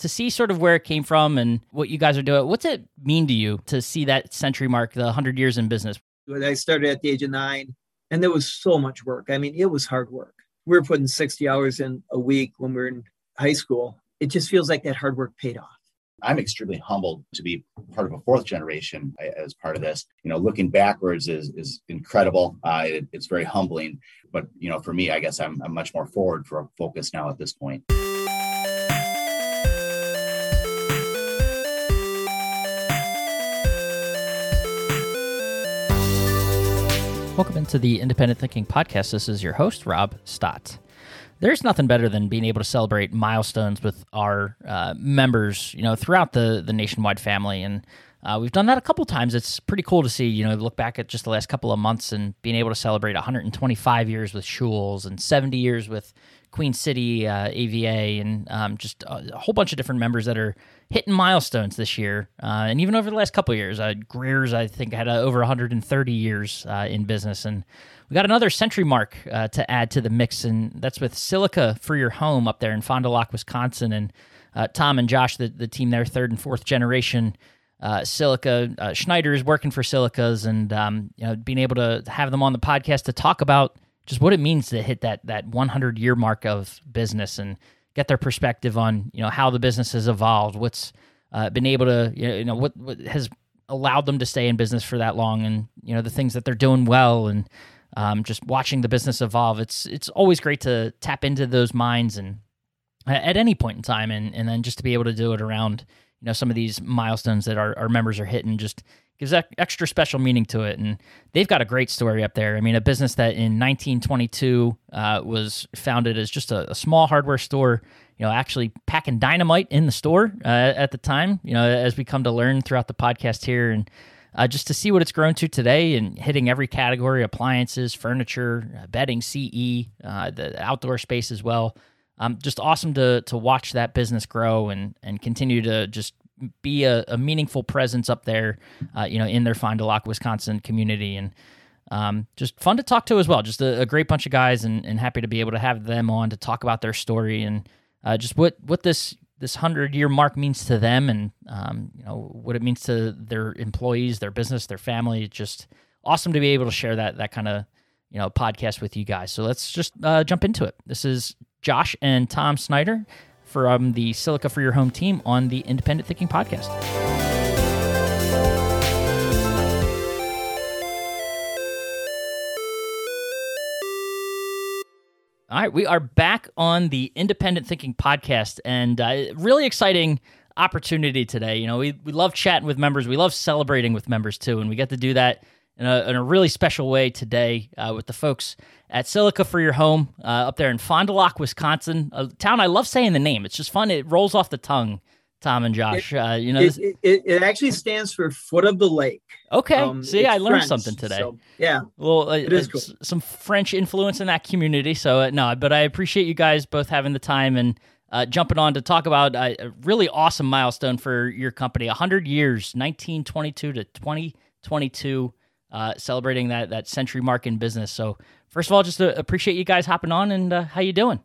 to see sort of where it came from and what you guys are doing. What's it mean to you to see that century mark, the 100 years in business? I started at the age of nine, and there was so much work. I mean, it was hard work. We were putting 60 hours in a week when we were in high school. It just feels like that hard work paid off. I'm extremely humbled to be part of a fourth generation as part of this. You know, looking backwards is is incredible. Uh, it, it's very humbling, but you know, for me, I guess I'm, I'm much more forward for focus now at this point. Welcome into the Independent Thinking Podcast. This is your host, Rob Stott. There's nothing better than being able to celebrate milestones with our uh, members, you know, throughout the the nationwide family, and uh, we've done that a couple times. It's pretty cool to see, you know, look back at just the last couple of months and being able to celebrate 125 years with Schulz and 70 years with Queen City uh, AVA, and um, just a, whole bunch of different members that are hitting milestones this year, uh, and even over the last couple years. Uh, Greer's, I think, had uh, over 130 years uh, in business, and we got another century mark uh, to add to the mix, and that's with Silica for Your Home up there in Fond du Lac, Wisconsin, and Tom and Josh, the, the team there, third and fourth generation. Uh, Silica. Uh, Schneider is working for Silicas, and um, you know, being able to have them on the podcast to talk about just what it means to hit that that 100 year mark of business and get their perspective on you know how the business has evolved, what's uh, been able to you know what, what has allowed them to stay in business for that long, and you know the things that they're doing well, and um, just watching the business evolve. It's it's always great to tap into those minds and at any point in time, and and then just to be able to do it around you know some of these milestones that our, our members are hitting just gives that extra special meaning to it. And they've got a great story up there. I mean, a business that in 1922 uh, was founded as just a, a, small hardware store, you know, actually packing dynamite in the store uh, at the time, you know, as we come to learn throughout the podcast here. And uh, just to see what it's grown to today and hitting every category appliances, furniture, uh, bedding, CE, uh, the outdoor space as well. Um, just awesome to to watch that business grow and and continue to just be a, a meaningful presence up there, uh, you know, in their Fond du Lac, Wisconsin community, and um, just fun to talk to as well. Just a, a, great bunch of guys, and, and happy to be able to have them on to talk about their story and uh, just what what this this hundred year mark means to them, and um, you know what it means to their employees, their business, their family. just awesome to be able to share that that kind of you know podcast with you guys. So let's just uh, jump into it. This is Josh and Tom Schneider from the Silica for Your Home team on the Independent Thinking Podcast. All right, we are back on the Independent Thinking Podcast, and uh, really exciting opportunity today. You know, we, we love chatting with members, we love celebrating with members too, and we get to do that in a, in a really special way today uh, with the folks at Silica for Your Home uh, up there in Fond du Lac, Wisconsin, a town I love saying the name. It's just fun. It rolls off the tongue. Tom and Josh, it, uh, you know, it, it, it, actually stands for foot of the lake. Okay, um, see, I learned French, something today. So, yeah, well, uh, it is cool. some French influence in that community. So uh, no, but I appreciate you guys both having the time and uh, jumping on to talk about a really awesome milestone for your company 100 years 1922 to 2022 uh, celebrating that that century mark in business so first of all, just uh, appreciate you guys hopping on and uh, how you doing?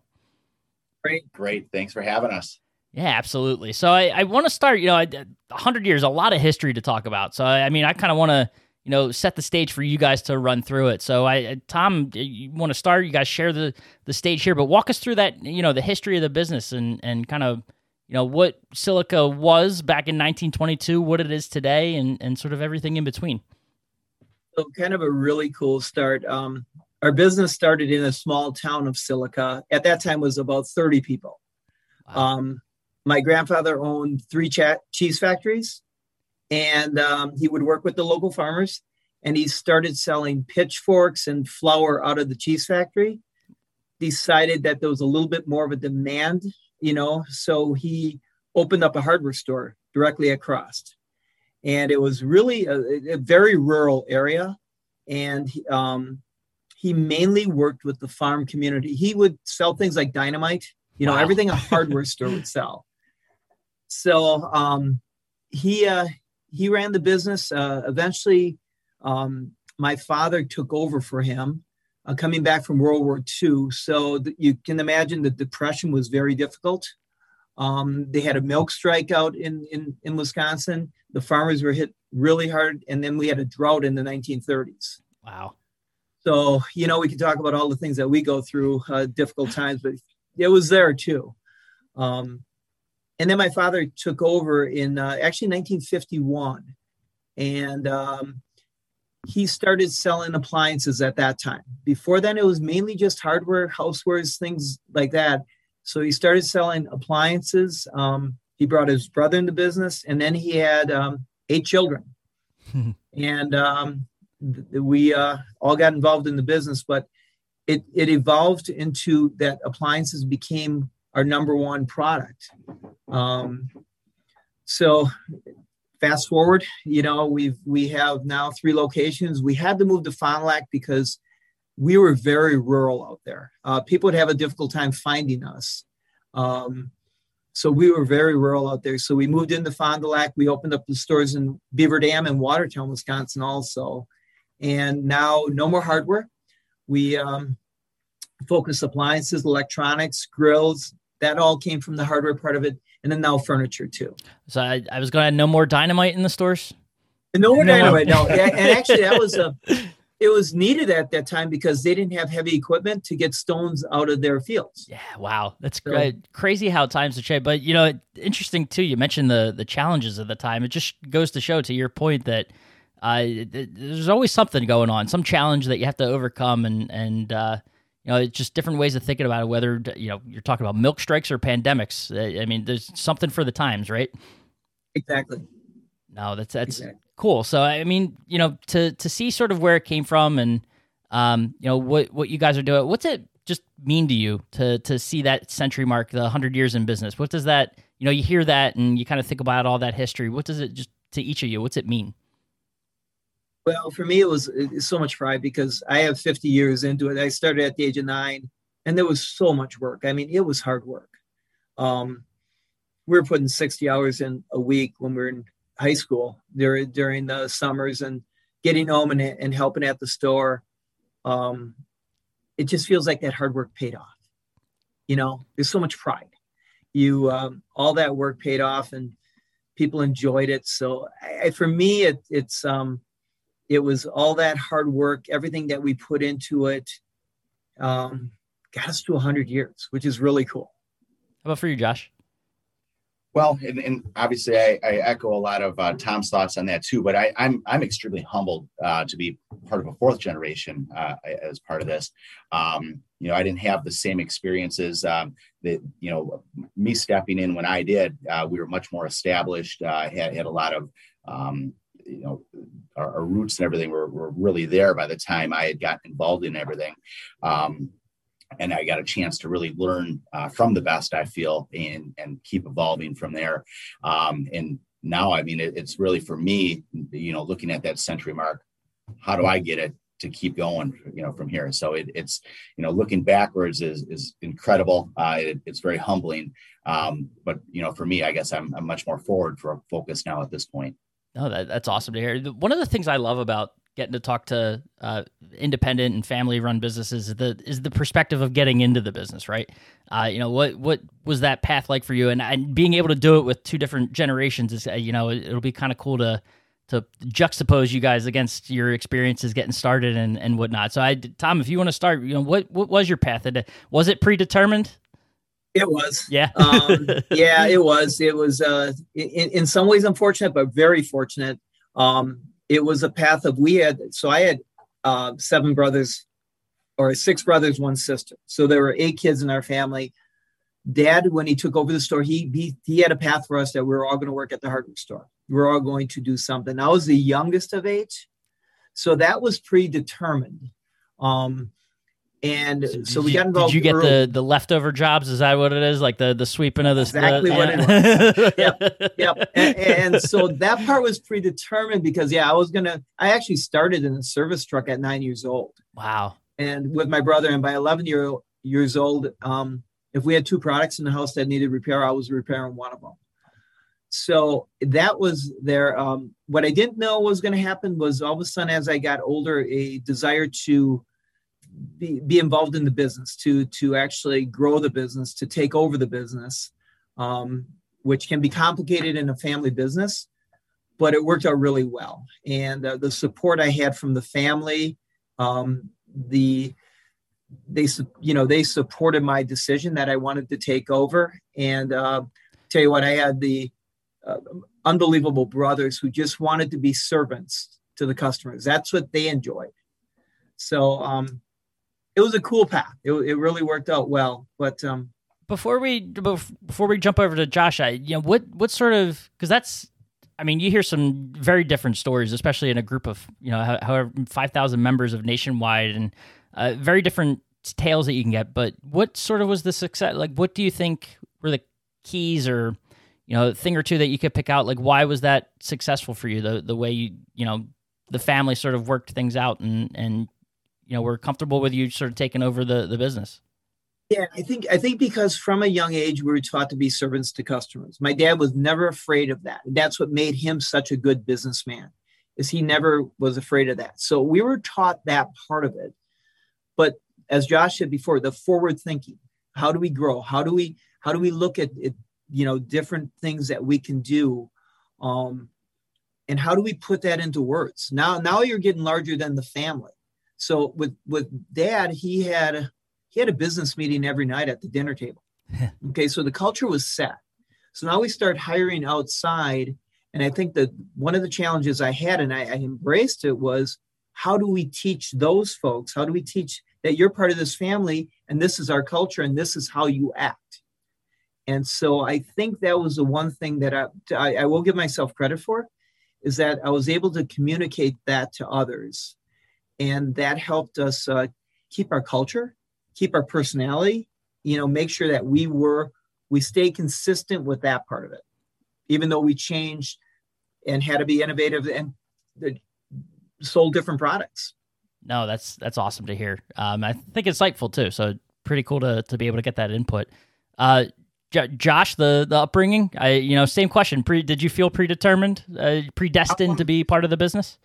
Great, great. Thanks for having us. Yeah, absolutely. So I, I want to start. You know, a hundred years, a lot of history to talk about. So I mean, I kind of want to you know set the stage for you guys to run through it. So I, Tom, you want to start? You guys share the the stage here, but walk us through that. You know, the history of the business and and kind of you know what Silica was back in 1922, what it is today, and and sort of everything in between. So kind of a really cool start. Um, our business started in a small town of Silica. At that time, was about 30 people. Wow. Um, my grandfather owned three cheese factories, and um, he would work with the local farmers. And he started selling pitchforks and flour out of the cheese factory. Decided that there was a little bit more of a demand, you know, so he opened up a hardware store directly across. And it was really a, a very rural area. And um, he mainly worked with the farm community. He would sell things like dynamite, you know, wow. everything a hardware store would sell. So um, he uh, he ran the business. Uh, eventually, um, my father took over for him, uh, coming back from World War II. So th- you can imagine the depression was very difficult. Um, they had a milk strike out in, in, in Wisconsin. The farmers were hit really hard. And then we had a drought in the 1930s. Wow. So, you know, we can talk about all the things that we go through, uh, difficult times, but it was there too. Um, and then my father took over in uh, actually 1951. And um, he started selling appliances at that time. Before then, it was mainly just hardware, housewares, things like that. So he started selling appliances. Um, he brought his brother into business, and then he had um, eight children. and um, th- we uh, all got involved in the business, but it, it evolved into that appliances became our number one product. Um, so fast forward, you know, we've we have now three locations. We had to move to Fond du Lac because we were very rural out there. Uh, people would have a difficult time finding us. Um, so we were very rural out there. So we moved into Fond du Lac. We opened up the stores in Beaver Dam and Watertown, Wisconsin, also. And now no more hardware. We um, focus appliances, electronics, grills. That all came from the hardware part of it and then now furniture too. So I, I was going to no more dynamite in the stores. No more dynamite. No, and actually that was a. It was needed at that time because they didn't have heavy equipment to get stones out of their fields. Yeah, wow, that's so, great. Crazy how times have changed. But you know, interesting too. You mentioned the the challenges of the time. It just goes to show, to your point, that uh, there's always something going on, some challenge that you have to overcome, and and uh, you know, it's just different ways of thinking about it. Whether you know you're talking about milk strikes or pandemics. Uh, I mean, there's something for the times, right? Exactly. No, that's that's exactly. Cool. So I mean, you know, to to see sort of where it came from and um, you know what what you guys are doing. What's it just mean to you to to see that century mark, the hundred years in business? What does that you know? You hear that and you kind of think about all that history. What does it just to each of you? What's it mean? Well, for me, it was so much pride because I have 50 years into it. I started at the age of nine, and there was so much work. I mean, it was hard work. Um, we were putting 60 hours in a week when we were in high school during during the summers and getting home and, and helping at the store. Um, it just feels like that hard work paid off. You know, there's so much pride. You um, all that work paid off, and people enjoyed it. So I, for me, it, it's um, it was all that hard work, everything that we put into it, um, got us to 100 years, which is really cool. How about for you, Josh? Well, and, and obviously, I, I, echo a lot of uh, Tom's thoughts on that too. But I, am I'm, I'm extremely humbled uh, to be part of a fourth generation uh, as part of this. Um, you know, I didn't have the same experiences um, that you know me stepping in when I did. Uh, we were much more established. Uh, had had a lot of um, you know our, our, roots and everything were, were really there by the time I had gotten involved in everything. Um, and I got a chance to really learn uh, from the best, I feel, and and keep evolving from there. Um, and now, I mean, it, it's really for me, you know, looking at that century mark, how do I get it to keep going, you know, from here? So it, it's, you know, looking backwards is is incredible. Uh, it, it's very humbling. Um, but you know, for me, I guess I'm, I'm much more forward for focus now at this point. No, that, that's awesome to hear. One of the things I love about getting to talk to uh, independent and family run businesses is the is the perspective of getting into the business, right? Uh, you know what what was that path like for you, and, and being able to do it with two different generations is uh, you know it, will be kind of cool to to juxtapose you guys against your experiences getting started and and whatnot. So I Tom, if you want to start, you know what what was your path? Was it predetermined? It was. Yeah. um, yeah, it was. It was uh, in, in some ways unfortunate, but very fortunate. Um, it was a path of we had, so I had uh, seven brothers or six brothers, one sister. So there were eight kids in our family. Dad, when he took over the store, he, he, he had a path for us that we were all going to work at the hardware store. We are all going to do something. I was the youngest of eight. So that was predetermined. Um, and so, so we you, got involved. Did you get early. the the leftover jobs? Is that what it is? Like the the sweeping of the exactly the, what yeah. it was. yep, yep. And, and, so that part was predetermined because yeah, I was gonna. I actually started in a service truck at nine years old. Wow. And with my brother, and by eleven year years old, um, if we had two products in the house that needed repair, I was repairing one of them. So that was there. Um, what I didn't know was going to happen was all of a sudden, as I got older, a desire to be, be involved in the business to to actually grow the business to take over the business um, which can be complicated in a family business, but it worked out really well. And uh, the support I had from the family, um, the they you know they supported my decision that I wanted to take over. And uh, tell you what, I had the uh, unbelievable brothers who just wanted to be servants to the customers. That's what they enjoyed. So um, it was a cool path. It, it really worked out well. But um, before we before we jump over to Josh, I, you know what what sort of because that's I mean you hear some very different stories, especially in a group of you know however five thousand members of Nationwide and uh, very different tales that you can get. But what sort of was the success? Like, what do you think were the keys or you know thing or two that you could pick out? Like, why was that successful for you? The the way you you know the family sort of worked things out and and you know were comfortable with you sort of taking over the the business. Yeah, I think I think because from a young age we were taught to be servants to customers. My dad was never afraid of that. That's what made him such a good businessman. Is he never was afraid of that. So we were taught that part of it. But as Josh said before, the forward thinking. How do we grow? How do we how do we look at it, you know different things that we can do um and how do we put that into words now now you're getting larger than the family so with with dad he had he had a business meeting every night at the dinner table. okay, so the culture was set. So now we start hiring outside. And I think that one of the challenges I had and I, I embraced it was how do we teach those folks? How do we teach that you're part of this family and this is our culture and this is how you act? And so I think that was the one thing that I, I, I will give myself credit for is that I was able to communicate that to others. And that helped us uh, keep our culture keep our personality, you know, make sure that we were, we stay consistent with that part of it, even though we changed and had to be innovative and sold different products. No, that's that's awesome to hear. Um, I think it's insightful too. So pretty cool to to be able to get that input. Uh, J- Josh, the the upbringing, I you know, same question. Pre, did you feel predetermined, uh, predestined um, to be part of the business?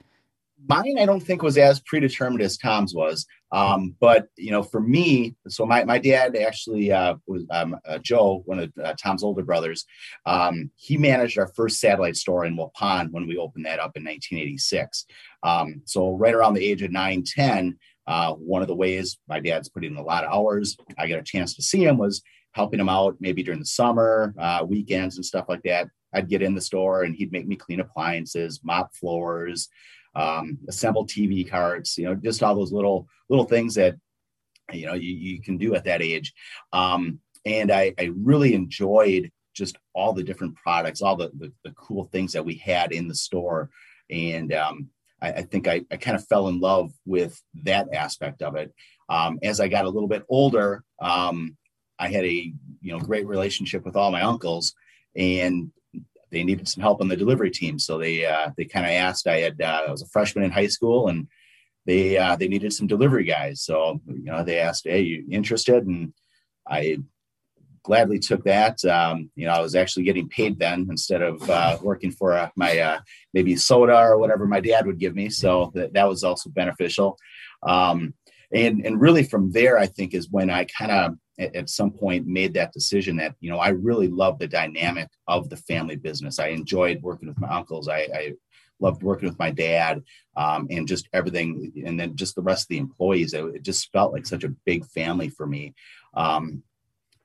Mine i don't think was as predetermined as tom's was. Um, but you know for me so my, my dad actually uh, was um, uh, joe one of uh, tom's older brothers um, he managed our first satellite store in waupun when we opened that up in 1986 um, so right around the age of 9 10 uh, one of the ways my dad's put in a lot of hours i got a chance to see him was helping him out maybe during the summer uh, weekends and stuff like that. I'd get in the store and he'd make me clean appliances mop floors um, assemble TV cards, you know, just all those little little things that you know you, you can do at that age. Um, and I, I really enjoyed just all the different products, all the, the, the cool things that we had in the store. And um, I, I, think I, I kind of fell in love with that aspect of it. Um, as I got a little bit older, um, I had a you know great relationship with all my uncles, and they needed some help on the delivery team. So they uh, they kind of asked. I had uh, I was a freshman in high school, and they uh, they needed some delivery guys. So you know they asked, "Hey, you interested?" And I gladly took that. Um, you know, I was actually getting paid then instead of uh, working for uh, my uh, maybe soda or whatever my dad would give me. So that, that was also beneficial. Um, and and really from there, I think is when I kind of at, at some point made that decision that you know I really love the dynamic of the family business. I enjoyed working with my uncles. I, I loved working with my dad um, and just everything and then just the rest of the employees it, it just felt like such a big family for me um,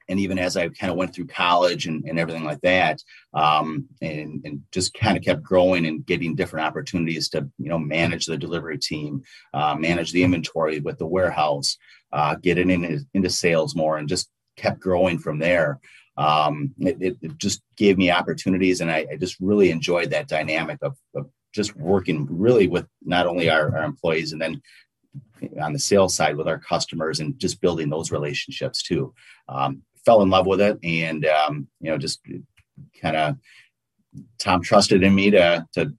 and even as i kind of went through college and, and everything like that um, and, and just kind of kept growing and getting different opportunities to you know manage the delivery team uh, manage the inventory with the warehouse uh, getting into, into sales more and just kept growing from there. Um, it, it, just gave me opportunities and I, I just really enjoyed that dynamic of, of, just working really with not only our, our employees and then on the sales side with our customers and just building those relationships too. Um, fell in love with it and um, you know just kind of Tom trusted in me to to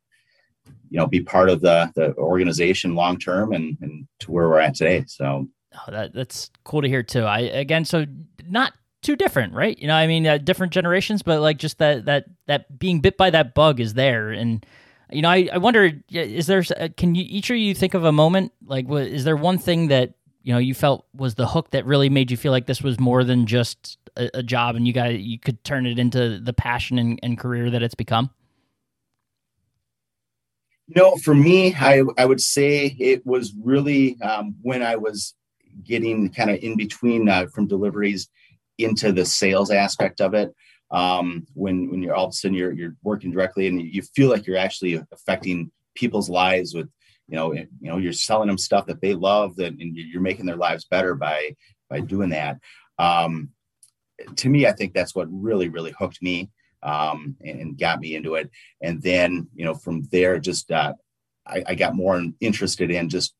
you know be part of the the organization long term and and to where we're at today. So Oh, that that's cool to hear too. I again, so not too different, right? You know, I mean, uh, different generations, but like just that that that being bit by that bug is there, and you know, I I wonder, is there uh, can you each of you think of a moment like what is there one thing that you know you felt was the hook that really made you feel like this was more than just a, a job and you got you could turn it into the passion and, and career that it's become no for me i i would say it was really um, when i was getting kind of in between uh, from deliveries into the sales aspect of it um, when when you're all of a sudden you're you're working directly and you feel like you're actually affecting people's lives with you know you know you're selling them stuff that they love that and you're making their lives better by by doing that. Um, to me i think that's what really really hooked me um, and, got me into it. And then you know from there just uh, I, I got more interested in just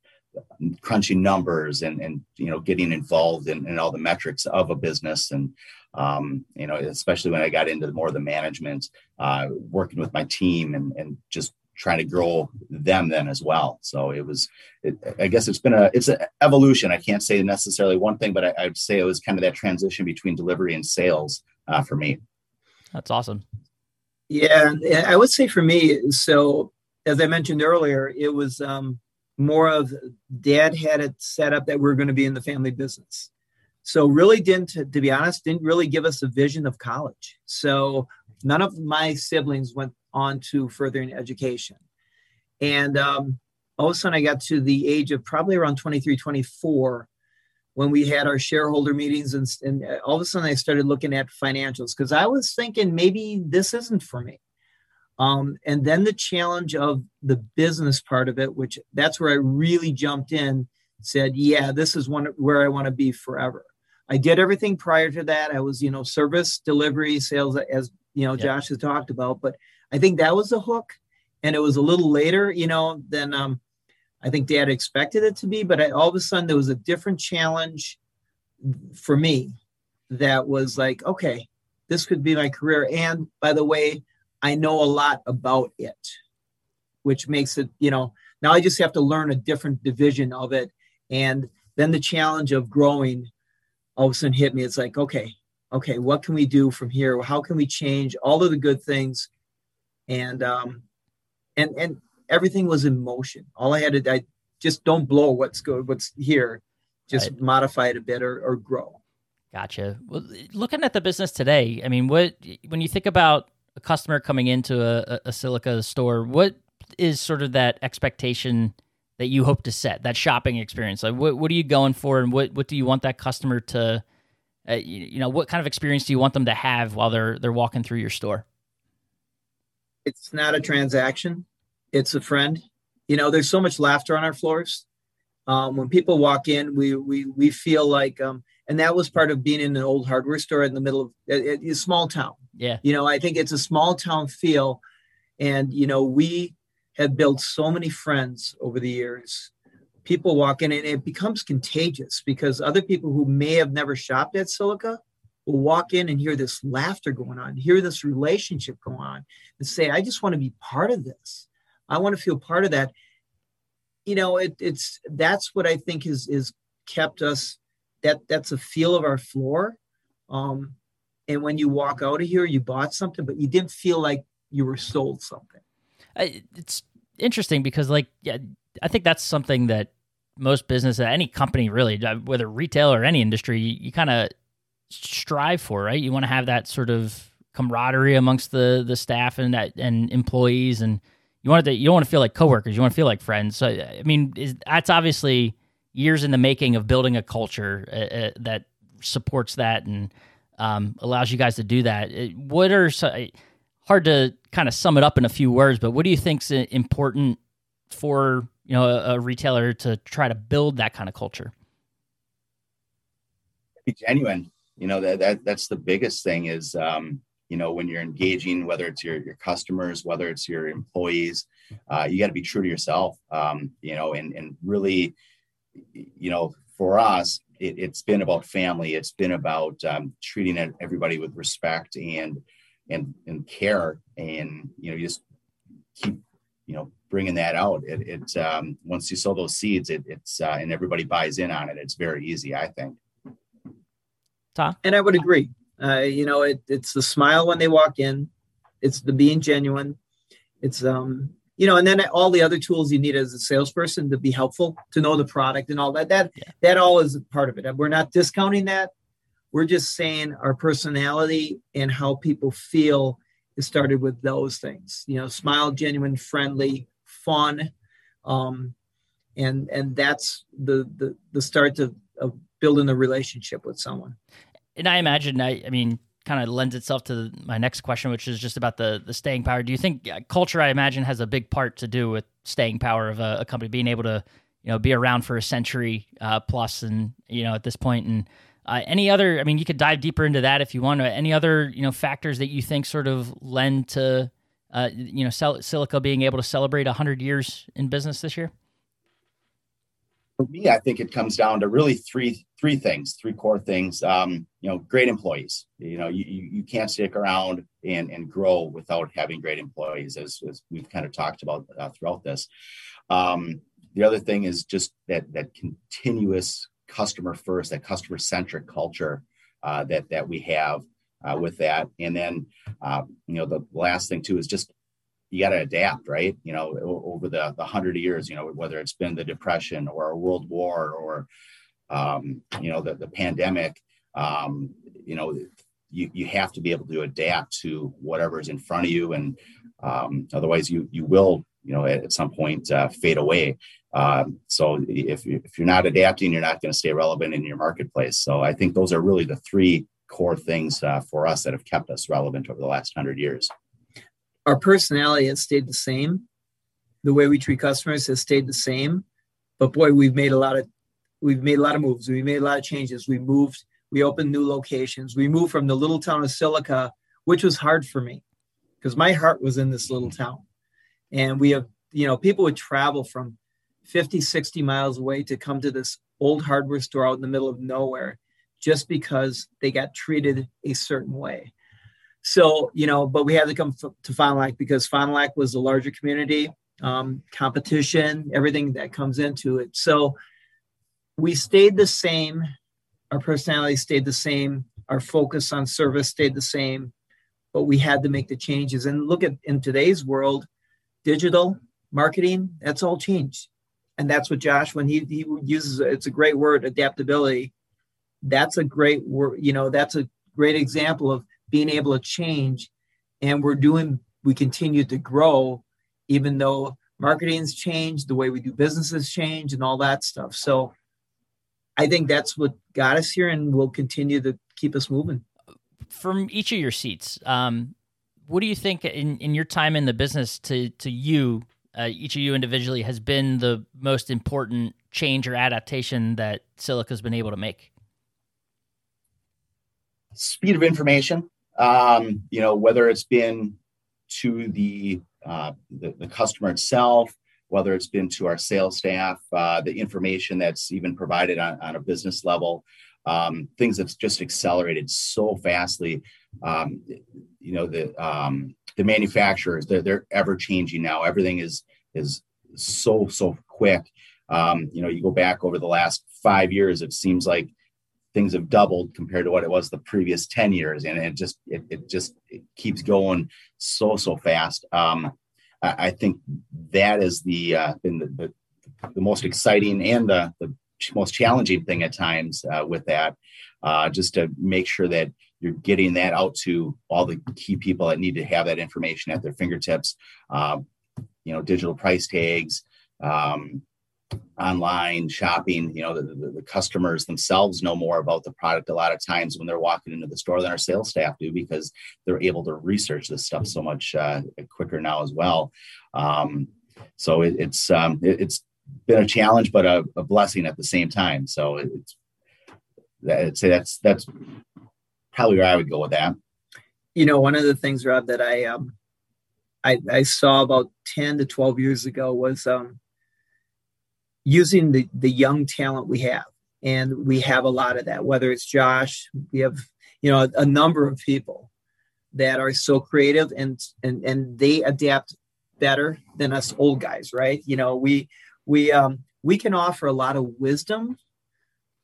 crunching numbers and and you know getting involved in, in all the metrics of a business. And um, you know especially when I got into more of the management uh, working with my team and and just trying to grow them then as well. So it was it, I guess it's been a it's an evolution. I can't say necessarily one thing but I, I'd say it was kind of that transition between delivery and sales uh, for me. That's awesome. Yeah I would say for me so as I mentioned earlier it was um, more of dad had it set up that we are going to be in the family business. So really didn't, to be honest, didn't really give us a vision of college. So none of my siblings went on to furthering education. And um, all of a sudden I got to the age of probably around 23, 24 when we had our shareholder meetings and, and all of a sudden I started looking at financials because I was thinking maybe this isn't for me. Um, and then the challenge of the business part of it, which that's where I really jumped in, said, yeah, this is one where I want to be forever. I did everything prior to that. I was, you know, service, delivery, sales, as you know, yeah. Josh has talked about. But I think that was the hook, and it was a little later, you know, than um, I think Dad expected it to be. But I, all of a sudden, there was a different challenge for me that was like, okay, this could be my career. And by the way, I know a lot about it, which makes it, you know, now I just have to learn a different division of it. And then the challenge of growing all of a sudden hit me. It's like, okay, okay, what can we do from here? How can we change all of the good things? And um and and everything was in motion. All I had to I just don't blow what's good, what's here, just right. modify it a bit or, or grow. Gotcha. Well, looking at the business today, I mean, what when you think about a customer coming into a, a Silica store, what is sort of that expectation that you hope to set that shopping experience? Like, what what are you going for, and what what do you want that customer to, uh, you, you know, what kind of experience do you want them to have while they're they're walking through your store? It's not a transaction; it's a friend. You know, there's so much laughter on our floors. Um, when people walk in, we we we feel like, um, and that was part of being in an old hardware store in the middle of a, a small town. Yeah. You know, I think it's a small town feel. And, you know, we have built so many friends over the years. People walk in and it becomes contagious because other people who may have never shopped at Silica will walk in and hear this laughter going on, hear this relationship go on, and say, I just want to be part of this. I want to feel part of that. You know, it, it's that's what I think is is kept us that that's a feel of our floor. Um, and when you walk out of here you bought something but you didn't feel like you were sold something. It's interesting because like yeah i think that's something that most business any company really uh, whether retail or any industry you, you kind of strive for right? You want to have that sort of camaraderie amongst the the staff and that and employees and you want to you don't want to feel like coworkers you want to feel like friends. So i mean is, that's obviously years in the making of building a culture uh, uh, that supports that and um, allows you guys to do that. What are hard to kind of sum it up in a few words, but what do you think is important for you know a, a retailer to try to build that kind of culture? Be genuine. You know that, that that's the biggest thing is um, you know when you're engaging, whether it's your your customers, whether it's your employees, uh, you got to be true to yourself. Um, you know, and and really, you know, for us, it, has been about family. It's been about um, treating everybody with respect and and and care, and you know, you just keep you know bringing that out. It, it um, once you sow those seeds, it, it's uh, and everybody buys in on it. It's very easy, I think. Tom, and I would agree. Uh, you know, it, it's the smile when they walk in. It's the being genuine. It's um, you know, and then all the other tools you need as a salesperson to be helpful, to know the product and all that. That yeah. that all is part of it. We're not discounting that. We're just saying our personality and how people feel it started with those things. You know, smile, genuine, friendly, fun, um, and and that's the the the start of, of building a relationship with someone. And I imagine, I, I mean, kind of lends itself to my next question, which is just about the the staying power. Do you think culture, I imagine, has a big part to do with staying power of a, a company being able to, you know, be around for a century uh, plus, and you know, at this point, and uh, any other? I mean, you could dive deeper into that if you want. Any other, you know, factors that you think sort of lend to, uh, you know, Silica being able to celebrate hundred years in business this year? for me, I think it comes down to really three three things, three core things. Um, you know, great employees. You know, you, you can't stick around and and grow without having great employees, as, as we've kind of talked about uh, throughout this. Um, the other thing is just that that continuous customer first, that customer centric culture uh, that that we have uh, with that, and then uh, you know the last thing too is just you got to adapt, right? You know, over the the hundred years, you know, whether it's been the depression or a world war or, um, you know, the the pandemic, um, you know, you you have to be able to adapt to whatever is in front of you, and um, otherwise you you will, you know, at, at some point uh, fade away. Um, so if if you're not adapting, you're not going to stay relevant in your marketplace. So I think those are really the three core things uh, for us that have kept us relevant over the last hundred years our personality has stayed the same. The way we treat customers has stayed the same. But boy, we've made a lot of we've made a lot of moves. We made a lot of changes. We moved, we opened new locations. We moved from the little town of Silica, which was hard for me because my heart was in this little town. And we have, you know, people would travel from 50, 60 miles away to come to this old hardware store out in the middle of nowhere just because they got treated a certain way. So, you know, but we had to come f- to Fond du Lac because Fond du Lac was a larger community, um, competition, everything that comes into it. So we stayed the same. Our personality stayed the same. Our focus on service stayed the same, but we had to make the changes. And look at in today's world, digital marketing, that's all changed. And that's what Josh, when he, he uses, it's a great word, adaptability. That's a great word, you know, that's a great example of being able to change and we're doing we continue to grow even though marketing's changed the way we do businesses change and all that stuff so i think that's what got us here and will continue to keep us moving. From each of your seats um, what do you think in, in your time in the business to to you uh, each of you individually has been the most important change or adaptation that silica's been able to make? Speed of information um, you know, whether it's been to the, uh, the, the customer itself, whether it's been to our sales staff, uh, the information that's even provided on, on a business level, um, things have just accelerated so fastly. Um, you know, the um, the manufacturers they're, they're ever changing now. Everything is is so so quick. Um, you know, you go back over the last five years, it seems like things have doubled compared to what it was the previous 10 years and it just it, it just it keeps going so so fast um, I, think that is the uh, been the, the, the, most exciting and the, the most challenging thing at times uh, with that uh, just to make sure that you're getting that out to all the key people that need to have that information at their fingertips um, you know digital price tags um, online shopping you know the, the, the, customers themselves know more about the product a lot of times when they're walking into the store than our sales staff do because they're able to research this stuff so much uh, quicker now as well. Um, so it, it's um, it, has been a challenge but a, a, blessing at the same time. So it's i'd say that's that's probably where i would go with that. You know one of the things rob that i um I, I saw about 10 to 12 years ago was um, using the the young talent we have. And we have a lot of that whether it's josh we have you know a, a, number of people that are so creative and and and they adapt better than us old guys right? You know we we um we can offer a lot of wisdom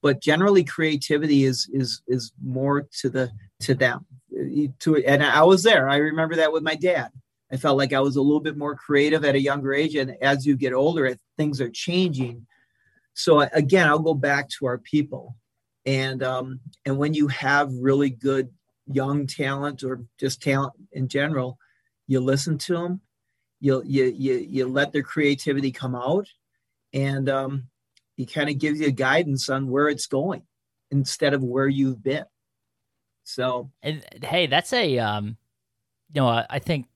but generally creativity is is is more to the to them. To and i was there. I remember that with my dad I felt like I was a little bit more creative at a younger age. And as you get older, things are changing. So again, I'll go back to our people. And um, and when you have really good young talent or just talent in general, you listen to them, you you you, you let their creativity come out, and um, he kind of gives you guidance on where it's going instead of where you've been. So, and hey, that's a um, you know, I think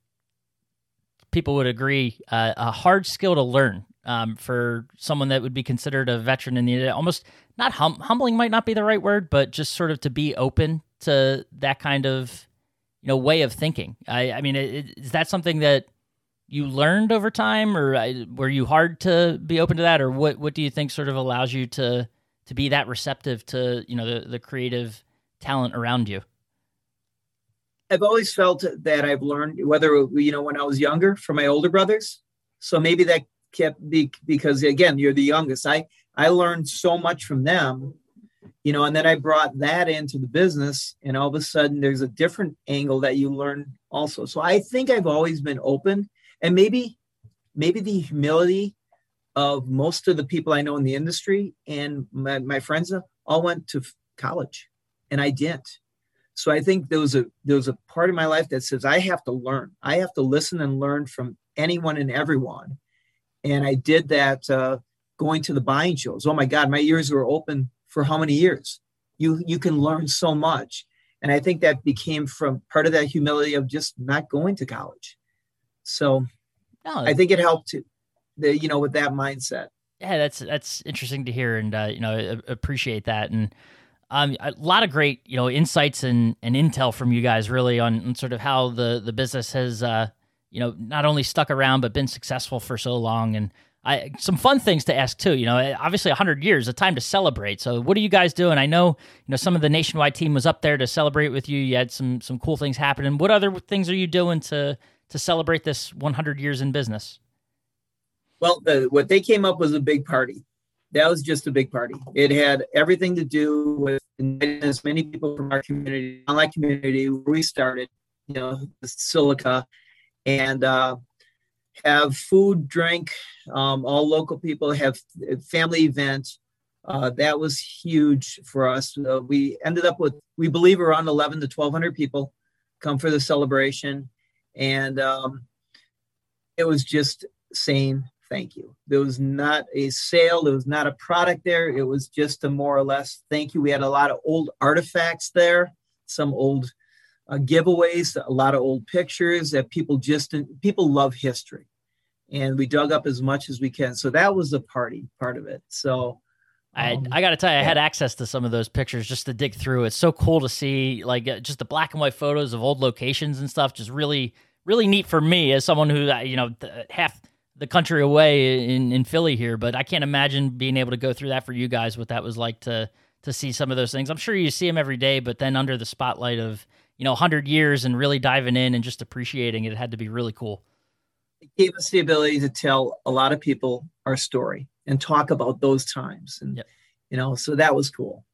people would agree uh, a hard skill to learn um, for someone that would be considered a veteran in the almost not hum- humbling might not be the right word, but just sort of to be open to that kind of you know way of thinking. I, I mean, is that something that you learned over time, or uh, were you hard to be open to that, or what? What do you think sort of allows you to to be that receptive to you know the the creative talent around you? I've always felt that I've learned whether you know when I was younger from my older brothers. So maybe that kept be because again you're the youngest. I I learned so much from them, you know, and then I brought that into the business, and all of a sudden there's a different angle that you learn also. So I think I've always been open and maybe maybe the humility of most of the people I know in the industry and my, my friends uh, all went to college and I didn't. So I think there was a there was a part of my life that says I have to learn. I have to listen and learn from anyone and everyone. And I did that uh, going to the buying shows. Oh my God, my ears were open for how many years? You you can learn so much. And I think that became from part of that humility of just not going to college. So no, I think it helped to, the, you know, with that mindset. Yeah, that's that's interesting to hear, and uh, you know, appreciate that, and um, a lot of great you know insights and, and intel from you guys, really on, on sort of how the the business has uh, you know not only stuck around but been successful for so long, and I, some fun things to ask too. You know, obviously 100 years, a time to celebrate. So, what are you guys doing? I know, you know, some of the nationwide team was up there to celebrate with you. You had some some cool things happening. What other things are you doing to to celebrate this 100 years in business? Well, the, what they came up was a big party. That was just a big party. It had everything to do with as many people from our community, online community where we started, you know, Silica, and uh, have food, drink, um, all local people have family events. Uh, that was huge for us. Uh, we ended up with, we believe, around 11 to 1,200 people come for the celebration and um, it was just saying thank you. There was not a sale, there was not a product there. It was just a more or less thank you. We had a lot of old artifacts there, some old uh, giveaways, a lot of old pictures that people just people love history, and we dug up as much as we can. So that was the party part of it. So I um, I got to tell you, I had access to some of those pictures just to dig through. It's so cool to see, like, uh, just the black and white photos of old locations and stuff. Just really, really neat for me as someone who, uh, you know, half the country away in in Philly here. But I can't imagine being able to go through that for you guys. What that was like to to see some of those things. I'm sure you see them every day, but then under the spotlight of you know 100 years and really diving in and just appreciating it, it had to be really cool. It gave us the ability to tell a lot of people our story and talk about those times and yep. you know so that was cool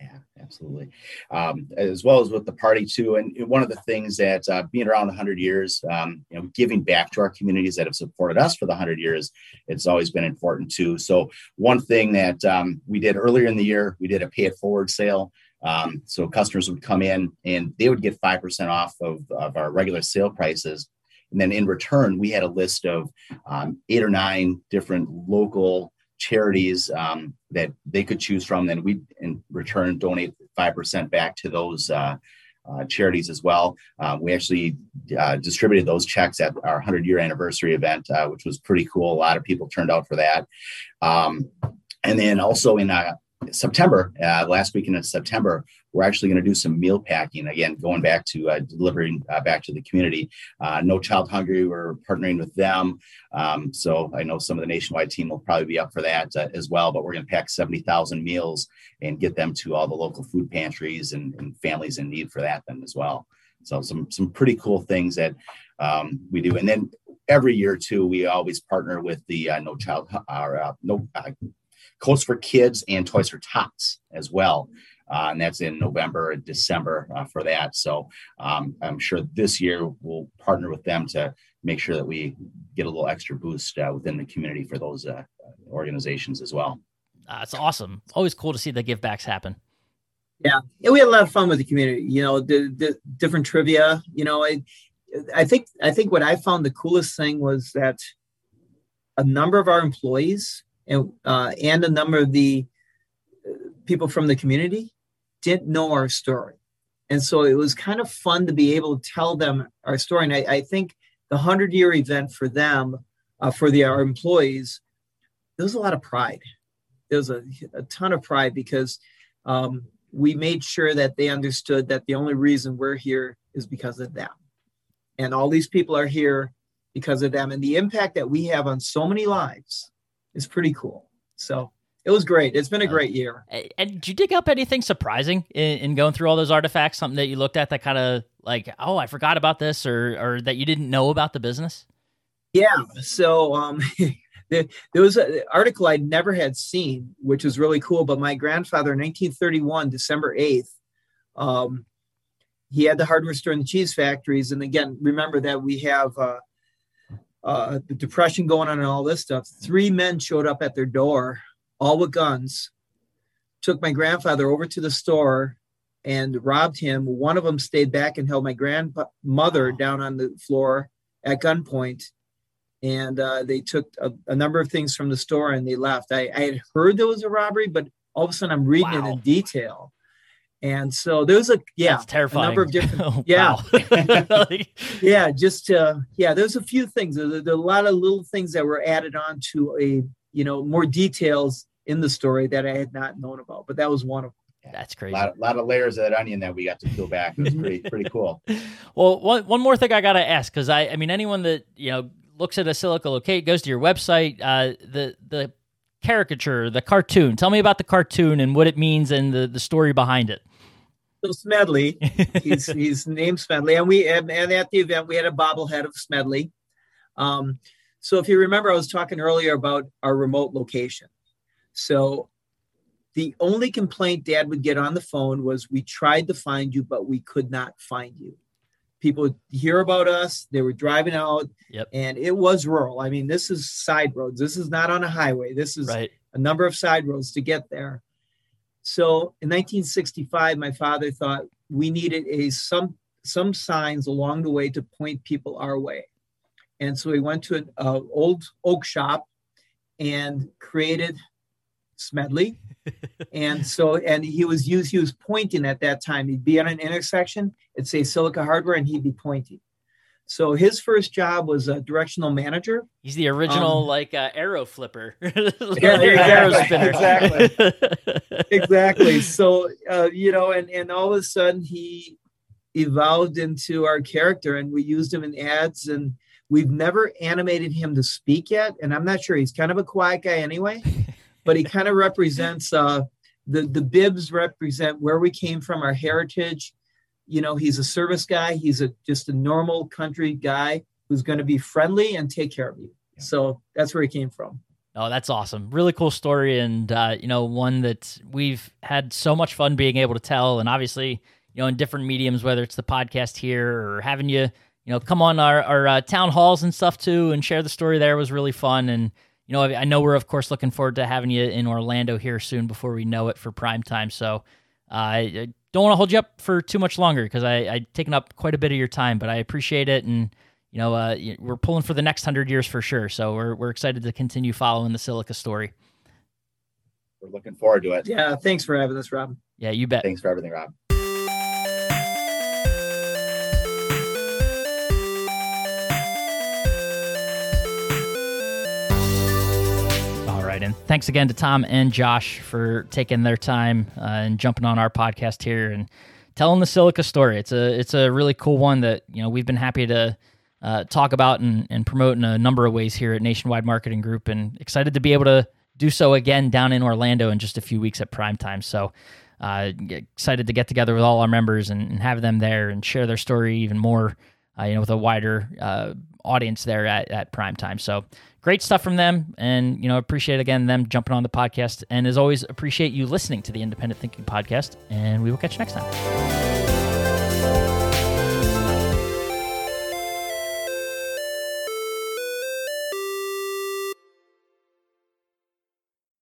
yeah absolutely. Um, as well as with the party too and one of the things that uh, being around 100 years um, you know giving back to our communities that have supported us for the 100 years it's always been important too. So one thing that um, we did earlier in the year we did a pay it forward sale. Um, so customers would come in and they would get 5% off of, of our regular sale prices. And then in return we had a list of um, eight or nine different local charities um, that they could choose from. Then we, in return, donate 5% back to those uh, uh, charities as well. Uh, we actually uh, distributed those checks at our 100 year anniversary event, uh, which was pretty cool. A lot of people turned out for that. Um, and then also in uh, September, last weekend in September, we're actually going to do some meal packing again, going back to uh, delivering uh, back to the community. Uh, no Child Hungry, we're partnering with them. Um, so I know some of the nationwide team will probably be up for that uh, as well. But we're going to pack 70,000 meals and get them to all the local food pantries and, and, families in need for that then as well. So some some pretty cool things that um, we do. And then every year too, we always partner with the uh, No Child uh, No Coats for Kids and Toys for Tots as well uh, and that's in November and December uh, for that. So um, I'm sure this year we'll partner with them to make sure that we get a little extra boost uh, within the community for those uh, organizations as well. Uh, it's awesome. Always cool to see the give backs happen. Yeah. yeah, we had a lot of fun with the community. You know, the, the different trivia. You know, I, I think I think what I found the coolest thing was that a number of our employees and uh, and a number of the uh, people from the community didn't know our story, and so it was kind of fun to be able to tell them our story. And I, I think the hundred year event for them, uh, for the our employees, there was a lot of pride. There was a, a ton of pride because um, we made sure that they understood that the only reason we're here is because of them. And all these people are here because of them. And the impact that we have on so many lives is pretty cool. So it was great. It's been a great year. And did you dig up anything surprising in, in going through all those artifacts? Something that you looked at that kind of like, oh, I forgot about this, or or that you didn't know about the business? Yeah. So um, there, there was an article I'd never had seen, which was really cool. But my grandfather, in 1931, December 8th, um, he had the hardware store and the cheese factories. And again, remember that we have uh, uh, the depression going on and all this stuff. Three men showed up at their door, all with guns, took my grandfather over to the store and robbed him. One of them stayed back and held my grandmother down on the floor at gunpoint and uh, they took a, a, number of things from the store and they left. I, I, had heard there was a robbery, but all of a sudden I'm reading wow. it in detail. And so there's a yeah, That's terrifying. a number of different oh, yeah, yeah, just uh, yeah. There's a few things. There, there, are a lot of little things that were added on to a you know more details in the story that I had not known about, but that was one of them. That's crazy. A lot, lot, of layers of that onion that we got to peel back. It was pretty pretty cool. well, one one more thing I got to ask because I I mean anyone that you know looks at a silica locate, goes to your website, uh, the the caricature, the cartoon. Tell me about the cartoon and what it means and the, the story behind it. So Smedley, he's he's named Smedley, and we and, and, at the event we had a bobblehead of Smedley. Um, so if you remember, I was talking earlier about our remote location. So the only complaint Dad would get on the phone was, "We tried to find you, but we could not find you." People would hear about us they were driving out yep. and it was rural. I mean this is side roads. This is not on a highway. This is right. a number of side roads to get there. So in 1965 my father thought we needed a some some signs along the way to point people our way. And so he went to an uh, old oak shop and created smedley. And so and he was used he was pointing at that time. He'd be at an intersection it'd say silica hardware and he'd be pointing. So his first job was a directional manager. He's the original um, like uh, arrow flipper. Yeah, exactly, exactly. Exactly. So uh, you know and and all of a sudden he evolved into our character and we used him in ads and we've never animated him to speak yet and i'm not sure he's kind of a quiet guy anyway but he kind of represents uh, the the bibs represent where we came from, our heritage. You know, he's a service guy. He's a just a normal country guy who's going to be friendly and take care of you. So that's where he came from. Oh, that's awesome! Really cool story, and uh, you know, one that we've had so much fun being able to tell, and obviously, you know, in different mediums, whether it's the podcast here or having you, you know, come on our our uh, town halls and stuff too, and share the story there was really fun, and you know, I know we're of course looking forward to having you in Orlando here soon before we know it for prime time. So uh, I don't want to hold you up for too much longer because I I've taken up quite a bit of your time, but I appreciate it and. You know, uh, we're pulling for the next hundred years for sure. So we're we're excited to continue following the Silica story. We're looking forward to it. Yeah, thanks for having us, Rob. Yeah, you bet. Thanks for everything, Rob. Right. And thanks again to Tom and Josh for taking their time uh, and jumping on our podcast here and telling the Silica story. It's a it's a really cool one that you know we've been happy to uh, talk about and, and promote in a number of ways here at Nationwide Marketing Group, and excited to be able to do so again down in Orlando in just a few weeks at prime time. So. Uh, excited to get together with all our members and, and, have them there and share their story even more, uh, you know, with a wider uh, audience there at, at prime time. So great stuff from them. And you know appreciate again them jumping on the podcast. And as always appreciate you listening to the independent thinking podcast. And we will catch you next time